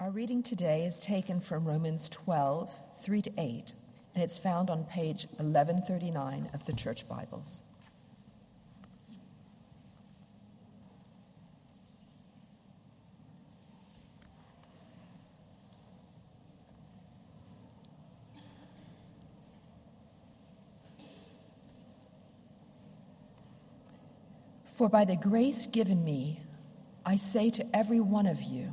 Our reading today is taken from Romans 12, 3 to 8, and it's found on page 1139 of the Church Bibles. For by the grace given me, I say to every one of you,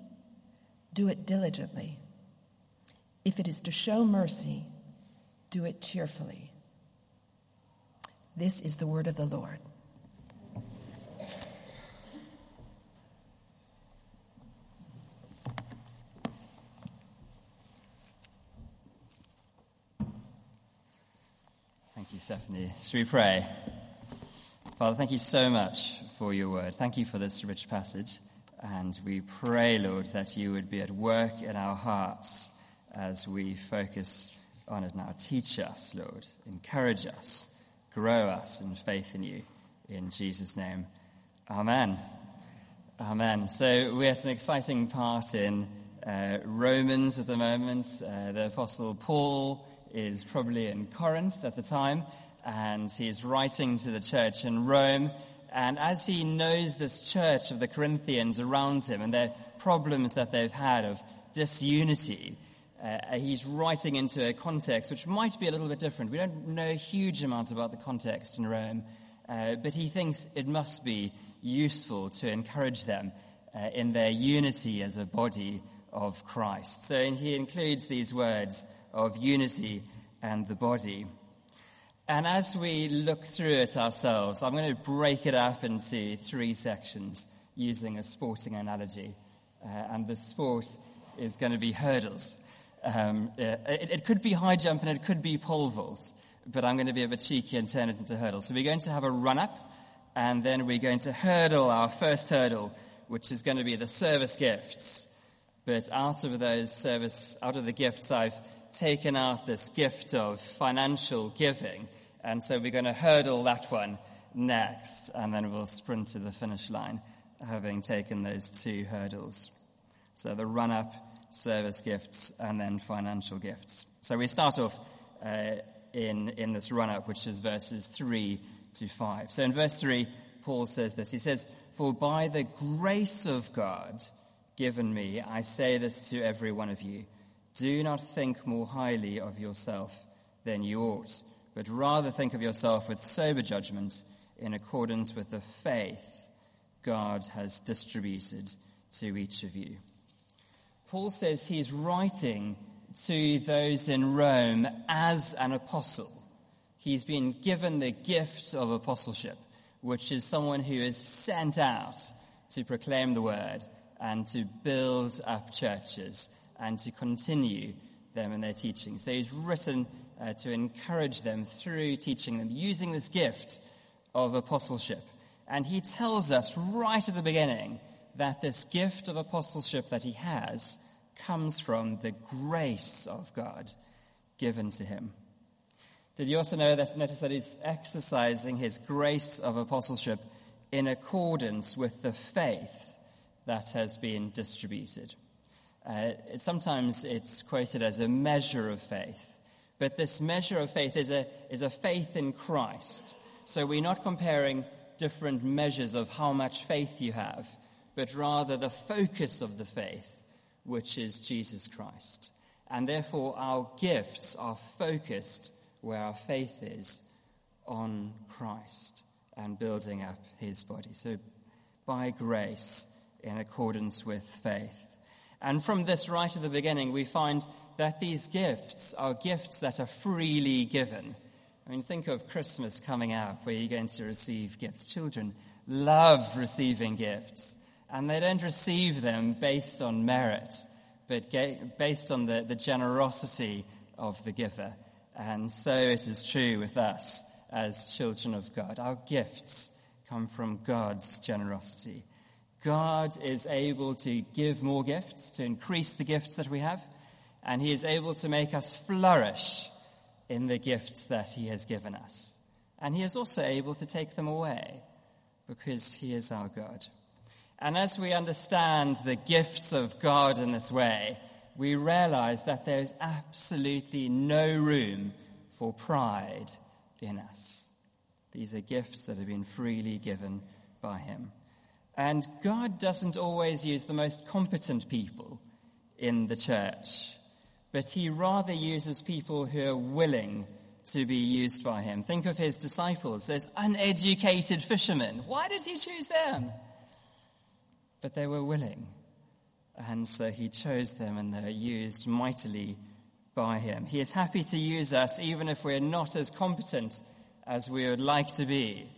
do it diligently. If it is to show mercy, do it cheerfully. This is the word of the Lord. Thank you, Stephanie. Should we pray? Father, thank you so much for your word. Thank you for this rich passage. And we pray, Lord, that you would be at work in our hearts as we focus on it now. Teach us, Lord. Encourage us. Grow us in faith in you. In Jesus' name. Amen. Amen. So we're at an exciting part in uh, Romans at the moment. Uh, the Apostle Paul is probably in Corinth at the time and he's writing to the church in Rome. And as he knows this church of the Corinthians around him and their problems that they've had of disunity, uh, he's writing into a context which might be a little bit different. We don't know a huge amount about the context in Rome, uh, but he thinks it must be useful to encourage them uh, in their unity as a body of Christ. So he includes these words of unity and the body. And as we look through it ourselves, I'm going to break it up into three sections using a sporting analogy. Uh, and the sport is going to be hurdles. Um, uh, it, it, could be high jump and it could be pole vault, but I'm going to be a bit cheeky and turn it into hurdles. So we're going to have a run up, and then we're going to hurdle our first hurdle, which is going to be the service gifts. But out of those service, out of the gifts, I've taken out this gift of financial giving and so we're going to hurdle that one next, and then we'll sprint to the finish line, having taken those two hurdles. So the run up, service gifts, and then financial gifts. So we start off uh, in, in this run up, which is verses 3 to 5. So in verse 3, Paul says this He says, For by the grace of God given me, I say this to every one of you do not think more highly of yourself than you ought but rather think of yourself with sober judgment in accordance with the faith God has distributed to each of you. Paul says he's writing to those in Rome as an apostle. He's been given the gift of apostleship, which is someone who is sent out to proclaim the word and to build up churches and to continue them in their teaching. So he's written uh, to encourage them through teaching them, using this gift of apostleship. And he tells us right at the beginning that this gift of apostleship that he has comes from the grace of God given to him. Did you also know that, notice that he's exercising his grace of apostleship in accordance with the faith that has been distributed? Uh, sometimes it's quoted as a measure of faith. But this measure of faith is a, is a faith in Christ. So we're not comparing different measures of how much faith you have, but rather the focus of the faith, which is Jesus Christ. And therefore, our gifts are focused where our faith is on Christ and building up his body. So, by grace, in accordance with faith. And from this right at the beginning, we find that these gifts are gifts that are freely given. I mean, think of Christmas coming up where you're going to receive gifts. Children love receiving gifts, and they don't receive them based on merit, but based on the, the generosity of the giver. And so it is true with us as children of God. Our gifts come from God's generosity. God is able to give more gifts, to increase the gifts that we have, and He is able to make us flourish in the gifts that He has given us. And He is also able to take them away because He is our God. And as we understand the gifts of God in this way, we realize that there is absolutely no room for pride in us. These are gifts that have been freely given by Him. And God doesn't always use the most competent people in the church, but He rather uses people who are willing to be used by Him. Think of His disciples, those uneducated fishermen. Why did He choose them? But they were willing. And so He chose them and they were used mightily by Him. He is happy to use us even if we're not as competent as we would like to be.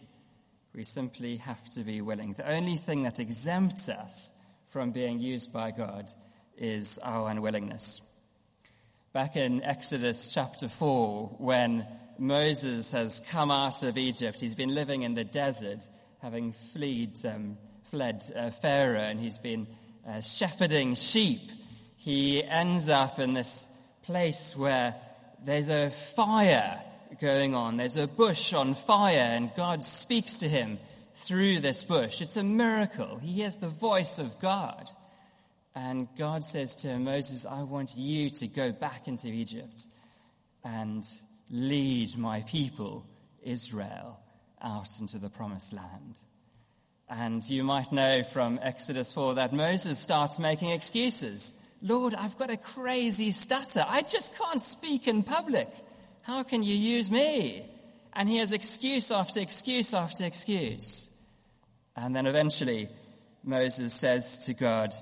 We simply have to be willing. The only thing that exempts us from being used by God is our unwillingness. Back in Exodus chapter 4, when Moses has come out of Egypt, he's been living in the desert, having fled, um, fled uh, Pharaoh, and he's been uh, shepherding sheep. He ends up in this place where there's a fire going on. There's a bush on fire, and God speaks to him through this bush. It's a miracle. He hears the voice of God. And God says to Moses, I want you to go back into Egypt and lead my people, Israel, out into the promised land. And you might know from Exodus 4 that Moses starts making excuses. Lord, I've got a crazy stutter. I just can't speak in public. How can you use me? And he has excuse after excuse after excuse. And then eventually, Moses says to God,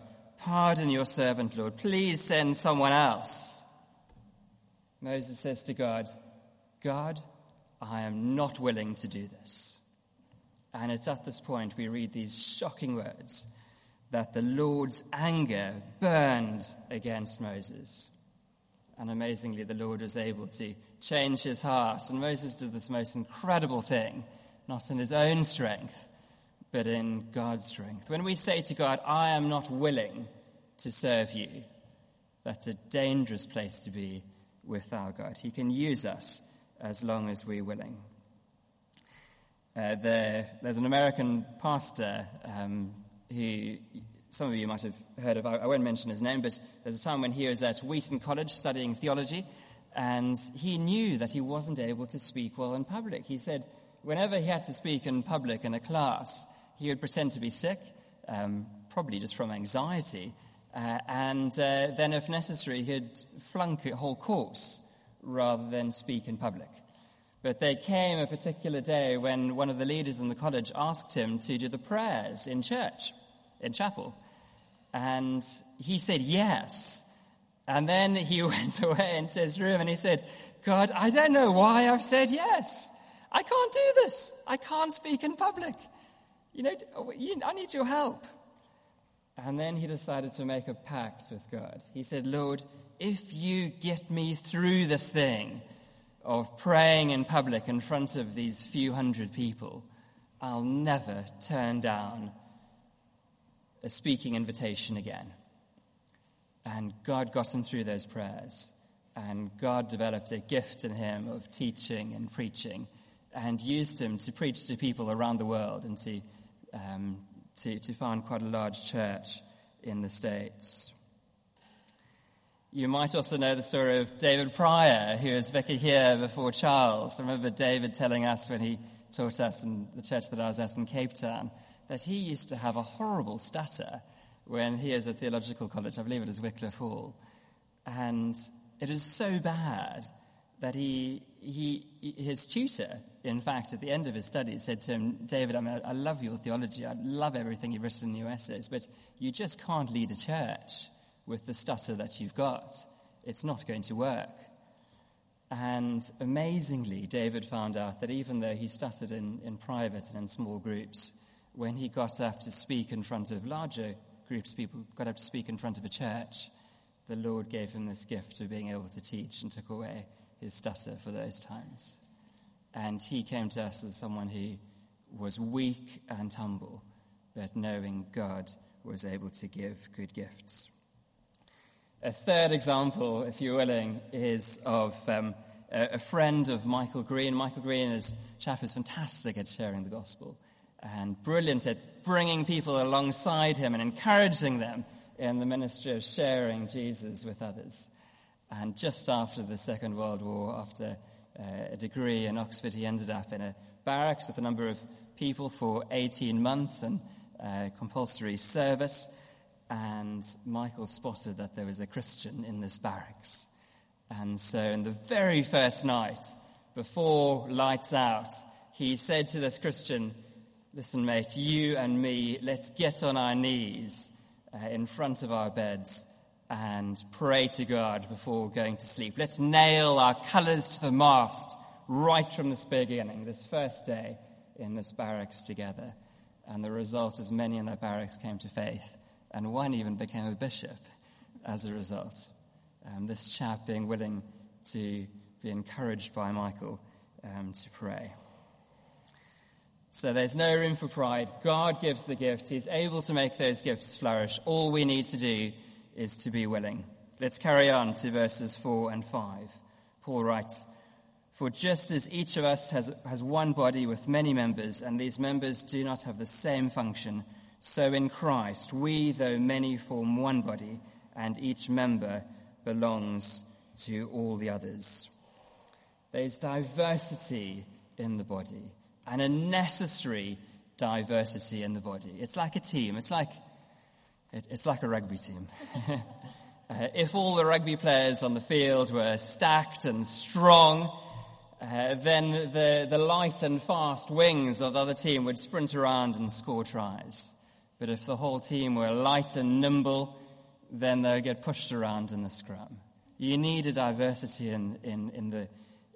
Pardon your servant, Lord. Please send someone else. Moses says to God, God, I am not willing to do this. And it's at this point we read these shocking words that the Lord's anger burned against Moses. And amazingly, the Lord was able to change his heart. And Moses did this most incredible thing, not in his own strength, but in God's strength. When we say to God, I am not willing to serve you, that's a dangerous place to be with our God. He can use us as long as we're willing. Uh, there, there's an American pastor um, who some of you might have heard of. I, I won't mention his name, but there's a time when he was at Wheaton College studying theology, and he knew that he wasn't able to speak well in public. He said whenever he had to speak in public in a class, he would pretend to be sick, um, probably just from anxiety, uh, and uh, then, if necessary, he'd flunk a whole course rather than speak in public. But there came a particular day when one of the leaders in the college asked him to do the prayers in church, in chapel. And he said yes. And then he went away into his room and he said, God, I don't know why I've said yes. I can't do this. I can't speak in public. You know, oh, I need your help. And then he decided to make a pact with God. He said, Lord, if you get me through this thing of praying in public in front of these few hundred people, I'll never turn down a speaking invitation again. And God got him through those prayers. And God developed a gift in him of teaching and preaching and used him to preach to people around the world and to, um, to, to found quite a large church in the States. You might also know the story of David Prior, who was vicar here before Charles. I remember David telling us when he taught us in the church that I was at in Cape Town that he used to have a horrible stutter when he was at theological college. I believe it was Wycliffe Hall. And it was so bad that he, he, his tutor, in fact, at the end of his studies, he said to him, David, I, mean, I love your theology. I love everything you've written in your essays, but you just can't lead a church with the stutter that you've got. It's not going to work. And amazingly, David found out that even though he stuttered in, in private and in small groups, when he got up to speak in front of larger groups, people got up to speak in front of a church, the Lord gave him this gift of being able to teach and took away his stutter for those times. And he came to us as someone who was weak and humble, but knowing God was able to give good gifts. A third example, if you're willing, is of um, a, friend of Michael Green. Michael Green is a chap who's fantastic at sharing the gospel and brilliant at bringing people alongside him and encouraging them in the ministry of sharing Jesus with others. And just after the Second World War, after a degree in Oxford, he ended up in a barracks with a number of people for 18 months and uh, compulsory service and Michael spotted that there was a Christian in this barracks. And so, in the very first night, before lights out, he said to this Christian, Listen, mate, you and me, let's get on our knees uh, in front of our beds and pray to God before going to sleep. Let's nail our colors to the mast right from this beginning, this first day in this barracks together. And the result is many in that barracks came to faith and one even became a bishop as a result. Um, this chap being willing to be encouraged by Michael um, to pray. So there's no room for pride. God gives the gift. He's able to make those gifts flourish. All we need to do is to be willing. Let's carry on to verses 4 and 5. Paul writes, For just as each of us has, has one body with many members, and these members do not have the same function, so in Christ, we, though many, form one body, and each member belongs to all the others. There's diversity in the body, and a necessary diversity in the body. It's like a team. It's like, it, it's like a rugby team. uh, if all the rugby players on the field were stacked and strong, uh, then the, the light and fast wings of the other team would sprint around and score tries. But if the whole team were light and nimble, then they'll get pushed around in the scrum. You need a diversity in, in, in, the,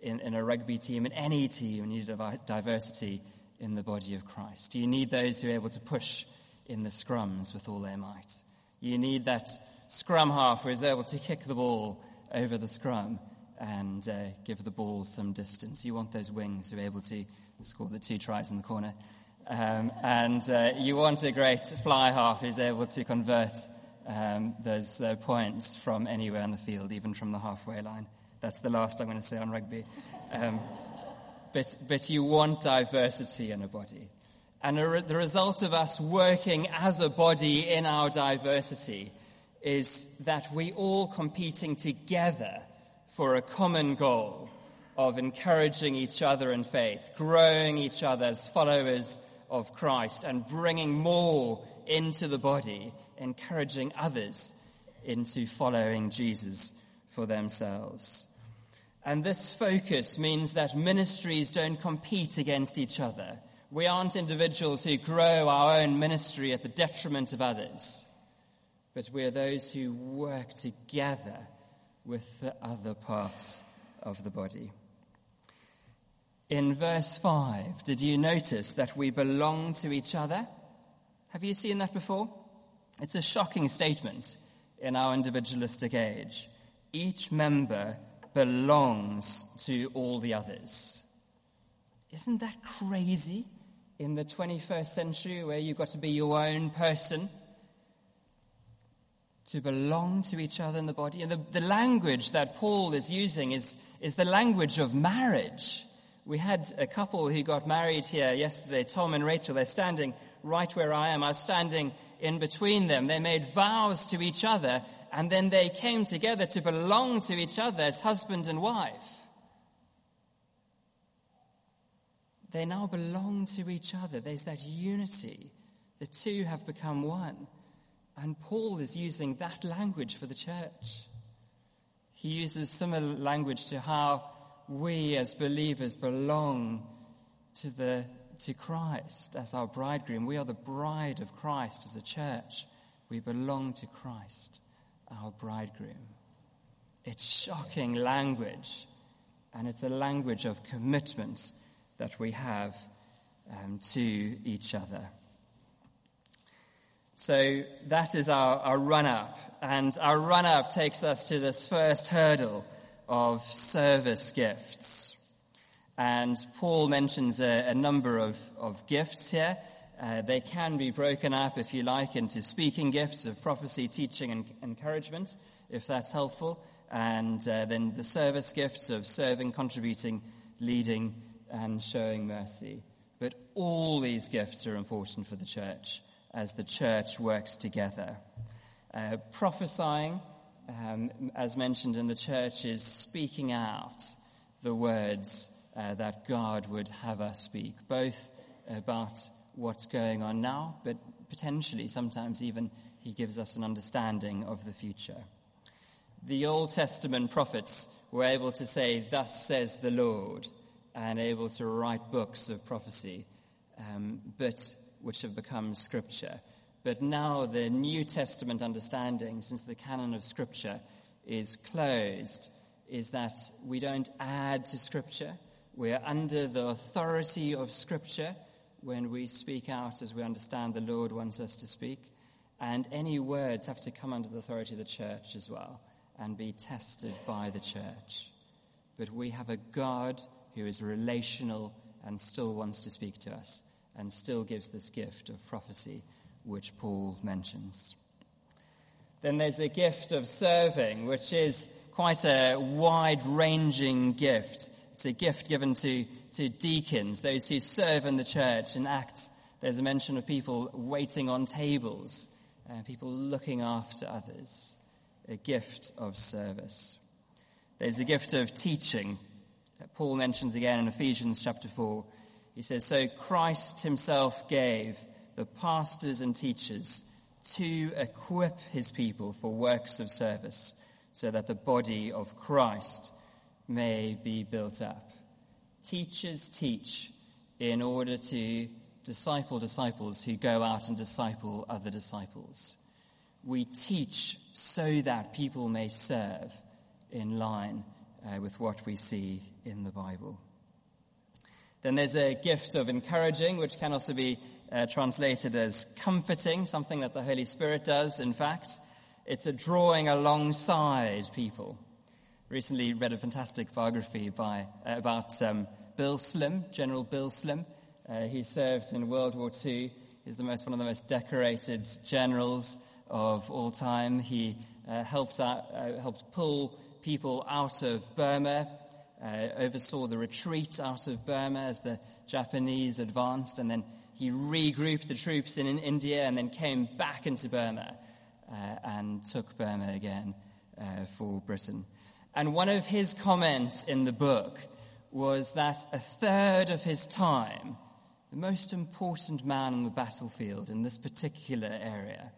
in, in a rugby team, in any team, you need a diversity in the body of Christ. You need those who are able to push in the scrums with all their might. You need that scrum half who is able to kick the ball over the scrum and uh, give the ball some distance. You want those wings who are able to score the two tries in the corner. Um, and uh, you want a great fly half who's able to convert um, those uh, points from anywhere on the field, even from the halfway line. That's the last I'm going to say on rugby. Um, but, but you want diversity in a body. And the result of us working as a body in our diversity is that we all competing together for a common goal of encouraging each other in faith, growing each other as followers of Christ and bringing more into the body, encouraging others into following Jesus for themselves. And this focus means that ministries don't compete against each other. We aren't individuals who grow our own ministry at the detriment of others, but we are those who work together with the other parts of the body. In verse 5, did you notice that we belong to each other? Have you seen that before? It's a shocking statement in our individualistic age. Each member belongs to all the others. Isn't that crazy in the 21st century where you've got to be your own person? To belong to each other in the body. And the, the language that Paul is using is, is the language of marriage. We had a couple who got married here yesterday, Tom and Rachel. They're standing right where I am. I was standing in between them. They made vows to each other, and then they came together to belong to each other as husband and wife. They now belong to each other. There's that unity The two have become one. And Paul is using that language for the church. He uses similar language to how we as believers belong to, the, to Christ as our bridegroom. We are the bride of Christ as a church. We belong to Christ, our bridegroom. It's shocking language, and it's a language of commitment that we have um, to each other. So that is our, our run up. And our run up takes us to this first hurdle of service gifts. And Paul mentions a, a number of, of gifts here. Uh, they can be broken up, if you like, into speaking gifts of prophecy, teaching, and encouragement, if that's helpful. And uh, then the service gifts of serving, contributing, leading, and showing mercy. But all these gifts are important for the church as the church works together. Uh, prophesying, um, as mentioned in the church, is speaking out the words uh, that God would have us speak, both about what's going on now, but potentially sometimes even he gives us an understanding of the future. The Old Testament prophets were able to say, Thus says the Lord, and able to write books of prophecy. Um, but which have become scripture. But now the New Testament understanding, since the canon of scripture is closed, is that we don't add to scripture. We're under the authority of scripture when we speak out as we understand the Lord wants us to speak. And any words have to come under the authority of the church as well and be tested by the church. But we have a God who is relational and still wants to speak to us and still gives this gift of prophecy, which Paul mentions. Then there's a gift of serving, which is quite a wide ranging gift. It's a gift given to, to deacons, those who serve in the church. In Acts, there's a mention of people waiting on tables, uh, people looking after others. A gift of service. There's a gift of teaching that Paul mentions again in Ephesians chapter 4. He says, So Christ himself gave the pastors and teachers to equip his people for works of service so that the body of Christ may be built up. Teachers teach in order to disciple disciples who go out and disciple other disciples. We teach so that people may serve in line uh, with what we see in the Bible. Then there's a gift of encouraging, which can also be uh, translated as comforting, something that the Holy Spirit does, in fact. It's a drawing alongside people. Recently read a fantastic biography by, uh, about um, Bill Slim, General Bill Slim. Uh, he served in World War II. He's the most, one of the most decorated generals of all time. He uh, helped, out, uh, helped pull people out of Burma uh, oversaw the retreat out of Burma as the Japanese advanced, and then he regrouped the troops in, in India and then came back into Burma uh, and took Burma again uh, for Britain. And one of his comments in the book was that a third of his time, the most important man on the battlefield in this particular area,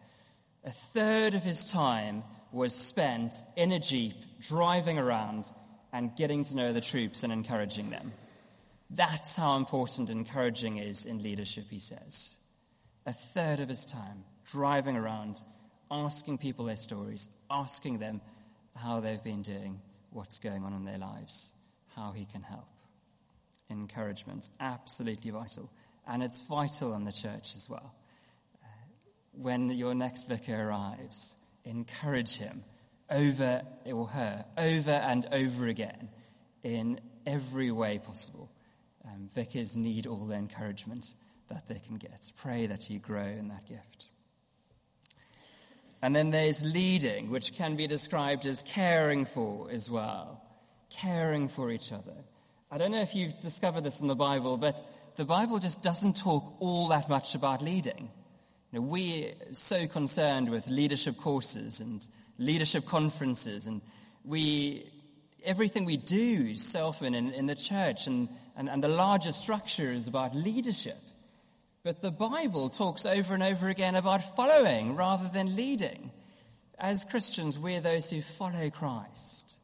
a third of his time was spent in a jeep driving around and getting to know the troops and encouraging them. That's how important encouraging is in leadership, he says. A third of his time driving around, asking people their stories, asking them how they've been doing, what's going on in their lives, how he can help. Encouragement, absolutely vital. And it's vital in the church as well. When your next vicar arrives, encourage him over or her, over and over again in every way possible. Um, vicars need all the encouragement that they can get. Pray that you grow in that gift. And then there's leading, which can be described as caring for as well. Caring for each other. I don't know if you've discovered this in the Bible, but the Bible just doesn't talk all that much about leading. You know, we're so concerned with leadership courses and leadership conferences, and we, everything we do often in, in the church and, and, and the larger structure is about leadership. But the Bible talks over and over again about following rather than leading. As Christians, we're those who follow Christ.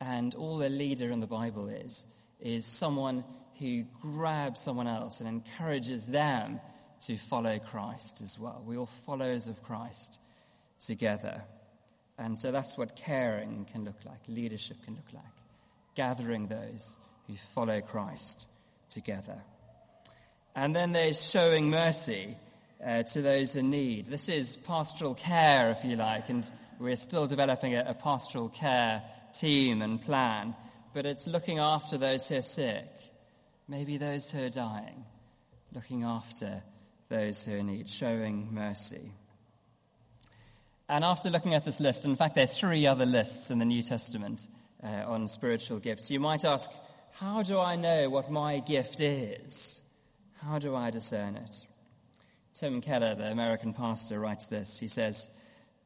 And all a leader in the Bible is, is someone who grabs someone else and encourages them to follow Christ as well. We're all followers of Christ together. And so that's what caring can look like, leadership can look like, gathering those who follow Christ together. And then there's showing mercy uh, to those in need. This is pastoral care, if you like, and we're still developing a, a pastoral care team and plan, but it's looking after those who are sick, maybe those who are dying, looking after those who are in need, showing mercy. And after looking at this list, in fact, there are three other lists in the New Testament uh, on spiritual gifts. You might ask, how do I know what my gift is? How do I discern it? Tim Keller, the American pastor, writes this. He says,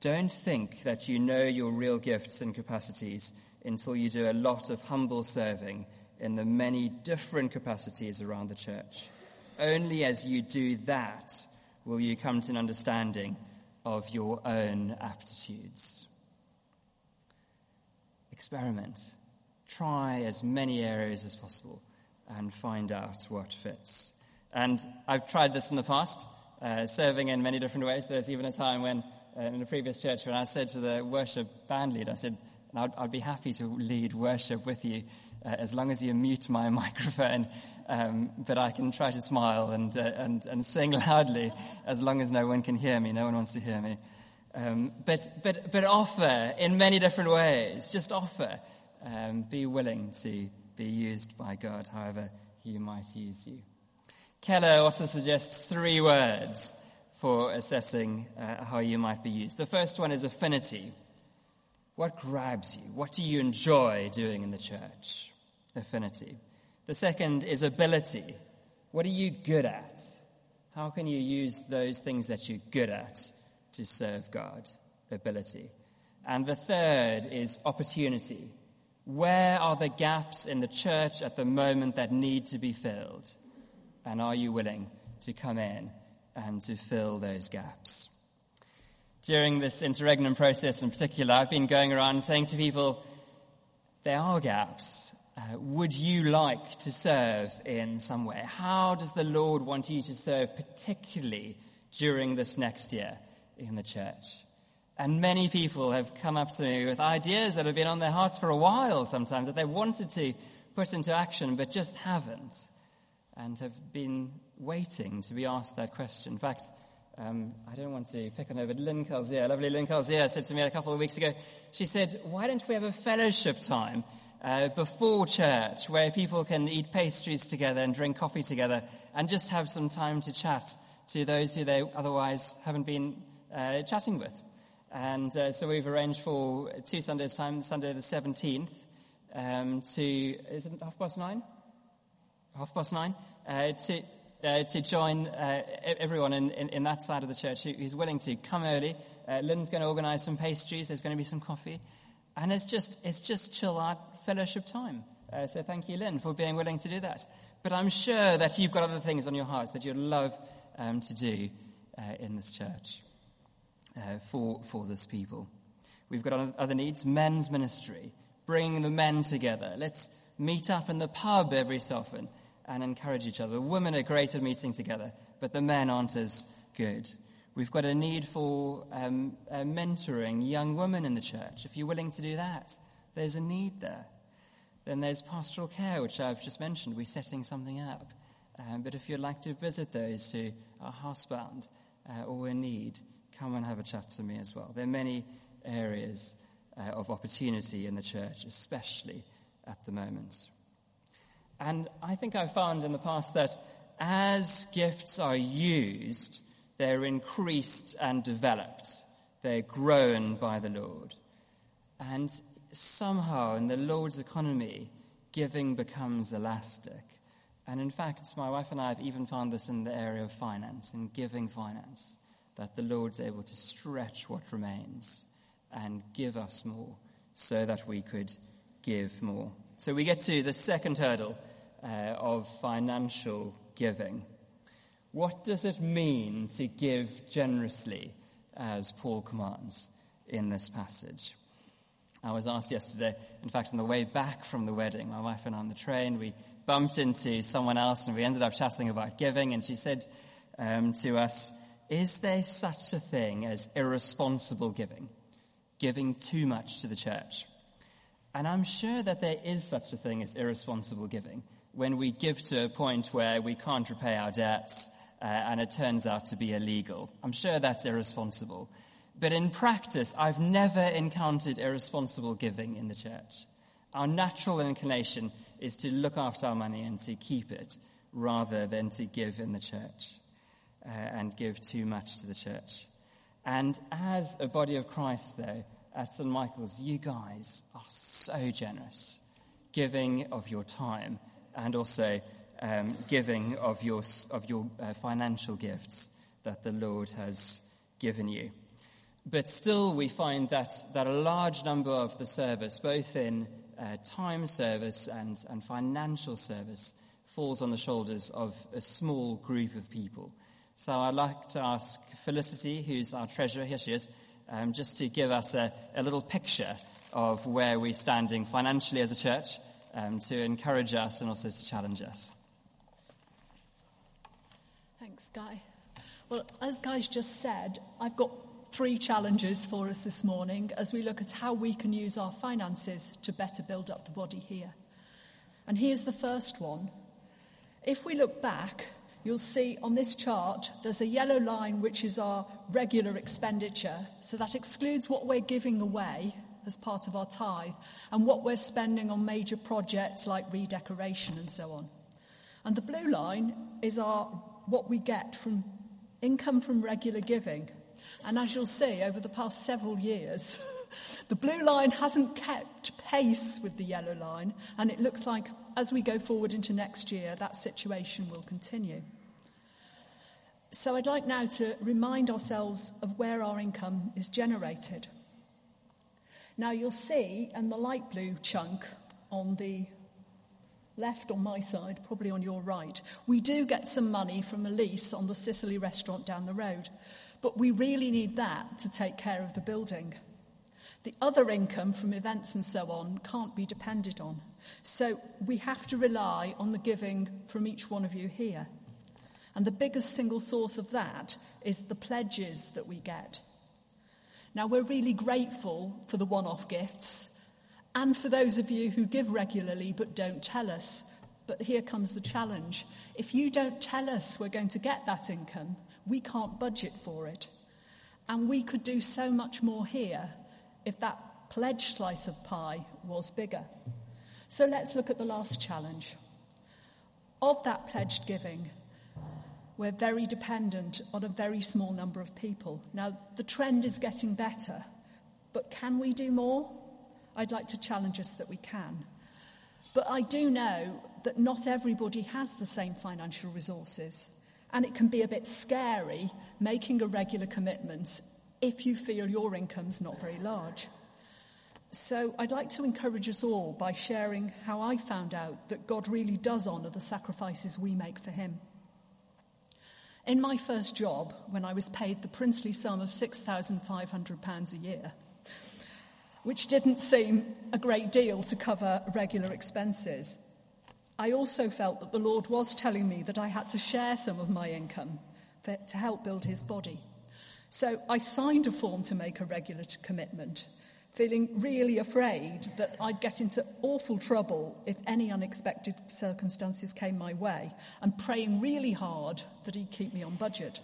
Don't think that you know your real gifts and capacities until you do a lot of humble serving in the many different capacities around the church. Only as you do that will you come to an understanding of your own aptitudes. Experiment. Try as many areas as possible and find out what fits. And I've tried this in the past, uh, serving in many different ways. There's even a time when, uh, in a previous church, when I said to the worship band leader, I said, I'd, I'd be happy to lead worship with you uh, as long as you mute my microphone um, but I can try to smile and, uh, and, and sing loudly as long as no one can hear me. No one wants to hear me. Um, but, but, but offer in many different ways. Just offer. Um, be willing to be used by God however He might use you. Keller also suggests three words for assessing uh, how you might be used. The first one is affinity. What grabs you? What do you enjoy doing in the church? Affinity. The second is ability. What are you good at? How can you use those things that you're good at to serve God? Ability. And the third is opportunity. Where are the gaps in the church at the moment that need to be filled? And are you willing to come in and to fill those gaps? During this interregnum process in particular, I've been going around saying to people, there are gaps uh, would you like to serve in some way? How does the Lord want you to serve, particularly during this next year in the church? And many people have come up to me with ideas that have been on their hearts for a while sometimes that they wanted to put into action but just haven't and have been waiting to be asked that question. In fact, um, I don't want to pick on her, but Lynn Calzier, lovely Lynn Calzier, said to me a couple of weeks ago, she said, why don't we have a fellowship time uh, before church where people can eat pastries together and drink coffee together and just have some time to chat to those who they otherwise haven't been uh, chatting with. And uh, so we've arranged for two Sundays' time, Sunday the 17th, um, to, is it half past nine? Half past nine? Uh, to, uh, to join uh, everyone in, in, in, that side of the church who's willing to come early. Lynn's going to organize some pastries. There's going to be some coffee. And it's just, it's just chill out fellowship time. Uh, so thank you, Lynn, for being willing to do that. But I'm sure that you've got other things on your hearts that you'd love um, to do uh, in this church uh, for, for this people. We've got other needs. Men's ministry, bringing the men together. Let's meet up in the pub every so often and encourage each other. The women are great at meeting together, but the men aren't as good. We've got a need for um, uh, mentoring young women in the church. If you're willing to do that, there's a need there. Then there's pastoral care, which I've just mentioned. We're setting something up. Um, but if you'd like to visit those who are housebound uh, or in need, come and have a chat to me as well. There are many areas uh, of opportunity in the church, especially at the moment. And I think I've found in the past that as gifts are used, they're increased and developed. They're grown by the Lord. And somehow in the Lord's economy, giving becomes elastic. And in fact, my wife and I have even found this in the area of finance, in giving finance, that the Lord's able to stretch what remains and give us more so that we could give more. So we get to the second hurdle uh, of financial giving. What does it mean to give generously as Paul commands in this passage? I was asked yesterday, in fact, on the way back from the wedding, my wife and I on the train, we bumped into someone else and we ended up chatting about giving, and she said um, to us, Is there such a thing as irresponsible giving? Giving too much to the church? And I'm sure that there is such a thing as irresponsible giving when we give to a point where we can't repay our debts uh, and it turns out to be illegal. I'm sure that's irresponsible. But in practice, I've never encountered irresponsible giving in the church. Our natural inclination is to look after our money and to keep it rather than to give in the church uh, and give too much to the church. And as a body of Christ, though, at St. Michael's, you guys are so generous, giving of your time and also um, giving of your, of your uh, financial gifts that the Lord has given you. But still, we find that, that a large number of the service, both in uh, time service and, and financial service, falls on the shoulders of a small group of people. So I'd like to ask Felicity, who's our treasurer, here she is, um, just to give us a, a, little picture of where we're standing financially as a church, um, to encourage us and also to challenge us. Thanks, Guy. Well, as Guy's just said, I've got three challenges for us this morning as we look at how we can use our finances to better build up the body here. And here's the first one. If we look back, you'll see on this chart there's a yellow line which is our regular expenditure. So that excludes what we're giving away as part of our tithe and what we're spending on major projects like redecoration and so on. And the blue line is our what we get from income from regular giving. And as you'll see, over the past several years, the blue line hasn't kept pace with the yellow line, and it looks like as we go forward into next year, that situation will continue. So I'd like now to remind ourselves of where our income is generated. Now you'll see and the light blue chunk on the left on my side, probably on your right, we do get some money from a lease on the Sicily restaurant down the road. But we really need that to take care of the building. The other income from events and so on can't be depended on. So we have to rely on the giving from each one of you here. And the biggest single source of that is the pledges that we get. Now, we're really grateful for the one off gifts and for those of you who give regularly but don't tell us. But here comes the challenge. If you don't tell us we're going to get that income, we can't budget for it. And we could do so much more here if that pledge slice of pie was bigger. So let's look at the last challenge. Of that pledged giving, we're very dependent on a very small number of people. Now, the trend is getting better, but can we do more? I'd like to challenge us that we can. But I do know that not everybody has the same financial resources. And it can be a bit scary making a regular commitment if you feel your income's not very large. So I'd like to encourage us all by sharing how I found out that God really does honour the sacrifices we make for Him. In my first job, when I was paid the princely sum of £6,500 a year, which didn't seem a great deal to cover regular expenses, I also felt that the Lord was telling me that I had to share some of my income for, to help build his body. So I signed a form to make a regular commitment, feeling really afraid that I'd get into awful trouble if any unexpected circumstances came my way, and praying really hard that he'd keep me on budget.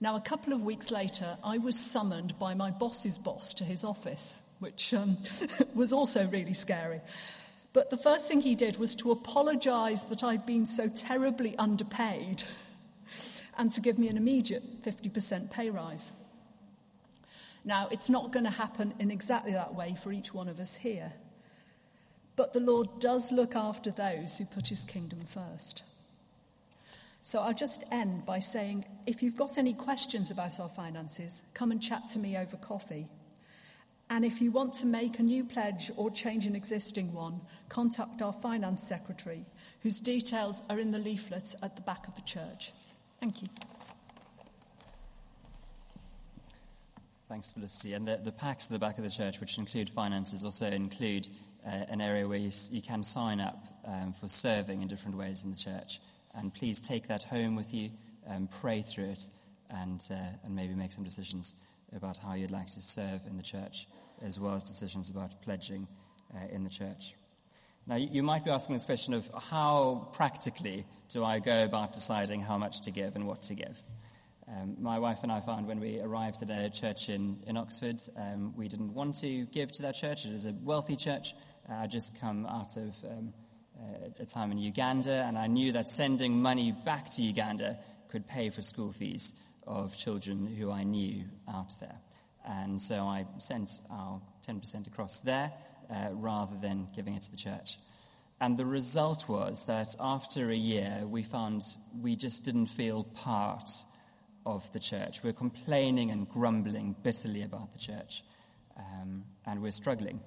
Now, a couple of weeks later, I was summoned by my boss's boss to his office, which um, was also really scary. But the first thing he did was to apologize that I'd been so terribly underpaid and to give me an immediate 50% pay rise. Now, it's not going to happen in exactly that way for each one of us here. But the Lord does look after those who put his kingdom first. So I'll just end by saying if you've got any questions about our finances, come and chat to me over coffee. And if you want to make a new pledge or change an existing one, contact our finance secretary, whose details are in the leaflet at the back of the church. Thank you. Thanks, Felicity. And the, the packs at the back of the church, which include finances, also include uh, an area where you, you can sign up um, for serving in different ways in the church. And please take that home with you, um, pray through it, and, uh, and maybe make some decisions about how you'd like to serve in the church, as well as decisions about pledging uh, in the church. Now, you might be asking this question of how practically do I go about deciding how much to give and what to give? Um, my wife and I found when we arrived at a church in, in Oxford, um, we didn't want to give to that church. It is a wealthy church. Uh, I'd just come out of um, uh, a time in Uganda, and I knew that sending money back to Uganda could pay for school fees of children who I knew out there. And so I sent our 10% across there uh, rather than giving it to the church. And the result was that after a year, we found we just didn't feel part of the church. We're complaining and grumbling bitterly about the church. Um, and we're struggling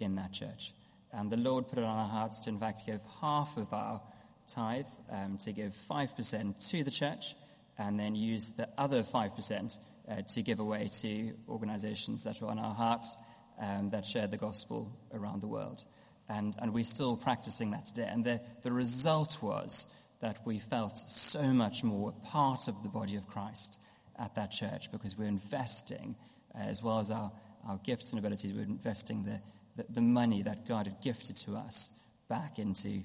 in that church. And the Lord put it on our hearts to, in fact, give half of our tithe, um, to give 5% to the church, and then use the other 5% uh, to give away to organizations that were on our hearts um, that share the gospel around the world. And, and we're still practicing that today. And the, the result was that we felt so much more part of the body of Christ at that church because we're investing, uh, as well as our, our gifts and abilities, we're investing the, the, the money that God had gifted to us back into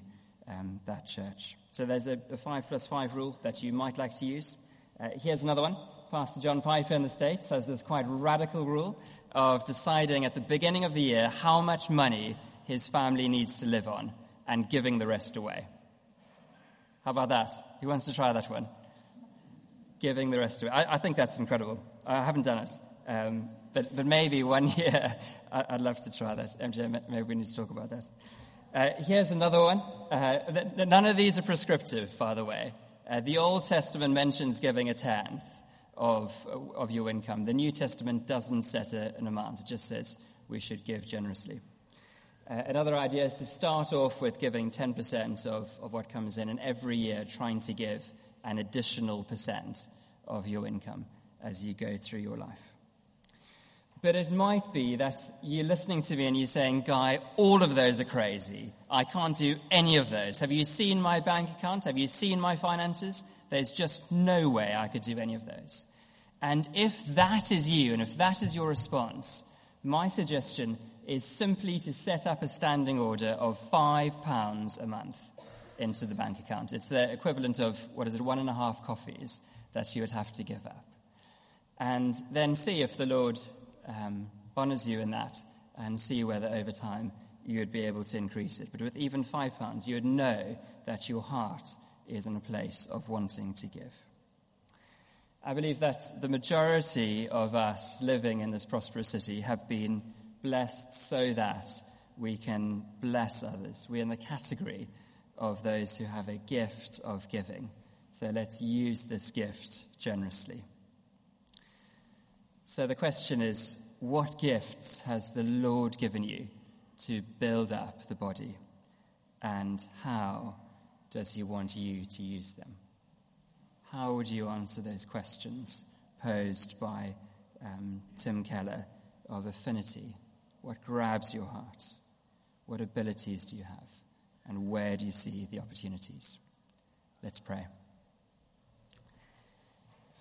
um, that church. So there's a, a, five plus five rule that you might like to use. Uh, here's another one. Pastor John Piper in the States has this quite radical rule of deciding at the beginning of the year how much money his family needs to live on and giving the rest away. How about that? Who wants to try that one? Giving the rest away. I, I think that's incredible. I haven't done it. Um, but, but maybe one year I, would love to try that. MJ, maybe we need to talk about that. Uh, here's another one. Uh, none of these are prescriptive, by the way. Uh, the Old Testament mentions giving a tenth of, of your income. The New Testament doesn't set a, an amount, it just says we should give generously. Uh, another idea is to start off with giving 10% of, of what comes in, and every year trying to give an additional percent of your income as you go through your life. But it might be that you're listening to me and you're saying, Guy, all of those are crazy. I can't do any of those. Have you seen my bank account? Have you seen my finances? There's just no way I could do any of those. And if that is you, and if that is your response, my suggestion is simply to set up a standing order of five pounds a month into the bank account. It's the equivalent of, what is it, one and a half coffees that you would have to give up. And then see if the Lord um, honors you in that and see whether over time you would be able to increase it. But with even five pounds, you would know that your heart is in a place of wanting to give. I believe that the majority of us living in this prosperous city have been blessed so that we can bless others. We're in the category of those who have a gift of giving. So let's use this gift generously. So the question is what gifts has the Lord given you to build up the body? And how does He want you to use them? How would you answer those questions posed by um, Tim Keller of affinity? What grabs your heart? What abilities do you have? And where do you see the opportunities? Let's pray.